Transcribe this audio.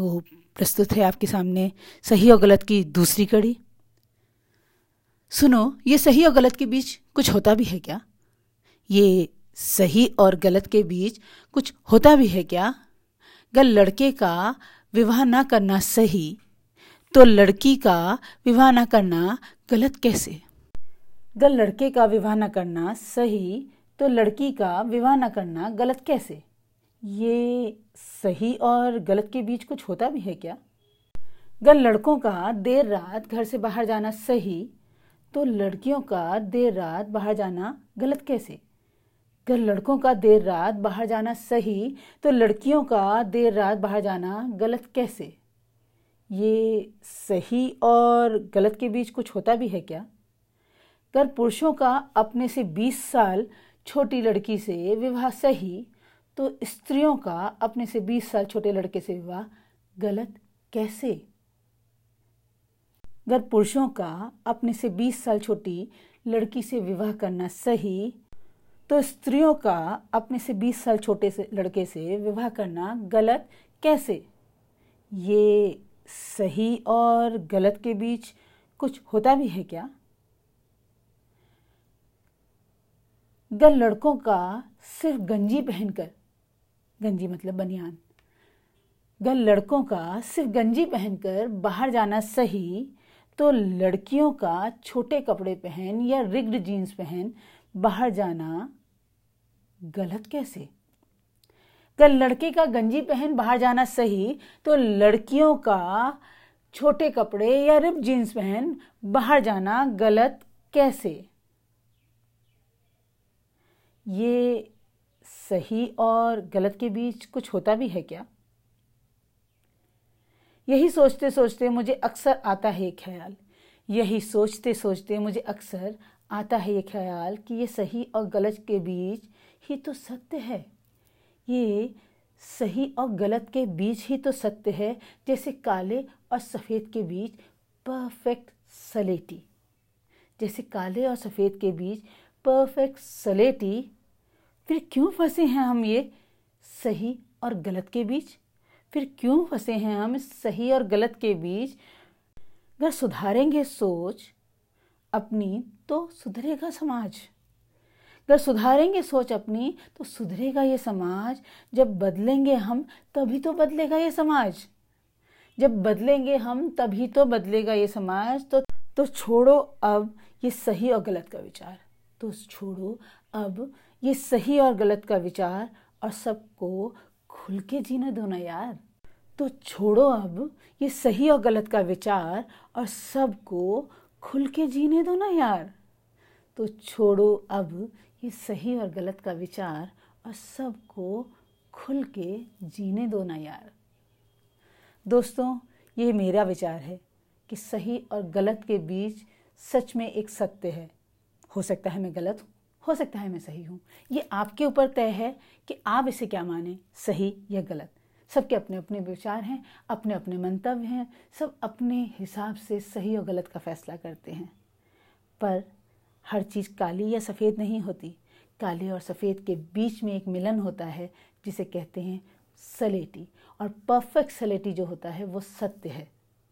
तो प्रस्तुत है आपके सामने, सही और गलत की दूसरी कड़ी। सुनो, ये सही और गलत के बीच कुछ होता भी है क्या? ये सही और गलत के बीच कुछ होता भी है क्या? अगर लड़के का विवाह ना करना सही तो लड़की का विवाह ना करना गलत कैसे? अगर लड़के का विवाह ना करना सही तो लड़की का विवाह ना करना गलत कैसे? ये सही और गलत के बीच कुछ होता भी है क्या? अगर लड़कों का देर रात घर से बाहर जाना सही तो लड़कियों का देर रात बाहर जाना गलत कैसे? अगर लड़कों का देर रात बाहर जाना सही तो लड़कियों का देर रात बाहर जाना गलत कैसे? ये सही और गलत के बीच कुछ होता भी है क्या? अगर पुरुषों का अपने से 20 साल छोटी लड़की से विवाह सही तो स्त्रियों का अपने से 20 साल छोटे लड़के से विवाह गलत कैसे? अगर पुरुषों का अपने से 20 साल छोटी लड़की से विवाह करना सही तो स्त्रियों का अपने से 20 साल छोटे से लड़के से विवाह करना गलत कैसे? ये सही और गलत के बीच कुछ होता भी है क्या? अगर लड़कों का सिर्फ़ गंजी पहनकर गंजी मतलब बनियान। अगर लड़कों का सिर्फ़ गंजी पहनकर बाहर जाना सही तो लड़कियों का छोटे कपड़े पहन या रिग्ड जीन्स पहन बाहर जाना गलत कैसे? अगर लड़के का गंजी पहन बाहर जाना सही तो लड़कियों का छोटे कपड़े या रिप जीन्स पहन बाहर जाना गलत कैसे? ये सही और गलत के बीच कुछ होता भी है क्या? यही सोचते सोचते मुझे अक्सर आता है ये ख्याल। यही सोचते सोचते मुझे अक्सर आता है ये ख्याल कि ये सही और गलत के बीच ही तो सत्य है। ये सही और गलत के बीच ही तो सत्य है, जैसे काले और सफ़ेद के बीच परफेक्ट सलेटी। जैसे काले और सफ़ेद के बीच परफेक्ट सलेटी फिर क्यों फंसे हैं हम ये सही और गलत के बीच? फिर क्यों फंसे हैं हम सही और गलत के बीच? अगर सुधारेंगे सोच, अपनी तो सुधरेगा समाज। अगर सुधारेंगे सोच, अपनी तो सुधरेगा ये समाज। जब बदलेंगे हम, तभी तो बदलेगा ये समाज। जब बदलेंगे हम, तभी तो बदलेगा ये समाज। तो तो छोड़ो अब ये सही और गलत का विचार। तो छोड़ो, अब ये सही और गलत का विचार और सबको खुल के जीने दो ना यार। तो छोड़ो अब ये सही और गलत का विचार और सबको खुल के जीने दो ना यार। तो छोड़ो अब ये सही और गलत का विचार और सबको खुल के जीने दो ना यार। दोस्तों, ये मेरा विचार है कि सही और गलत के बीच सच में एक सत्य है। हो सकता है मैं गलत हूँ, हो सकता है मैं सही हूँ। ये आपके ऊपर तय है कि आप इसे क्या माने, सही या गलत। सबके अपने अपने विचार हैं, अपने अपने मंतव्य हैं, सब अपने हिसाब से सही और गलत का फैसला करते हैं। पर हर चीज़ काली या सफ़ेद नहीं होती। काले और सफ़ेद के बीच में एक मिलन होता है, जिसे कहते हैं सलेटी। और परफेक्ट सलेटी जो होता है, वो सत्य है।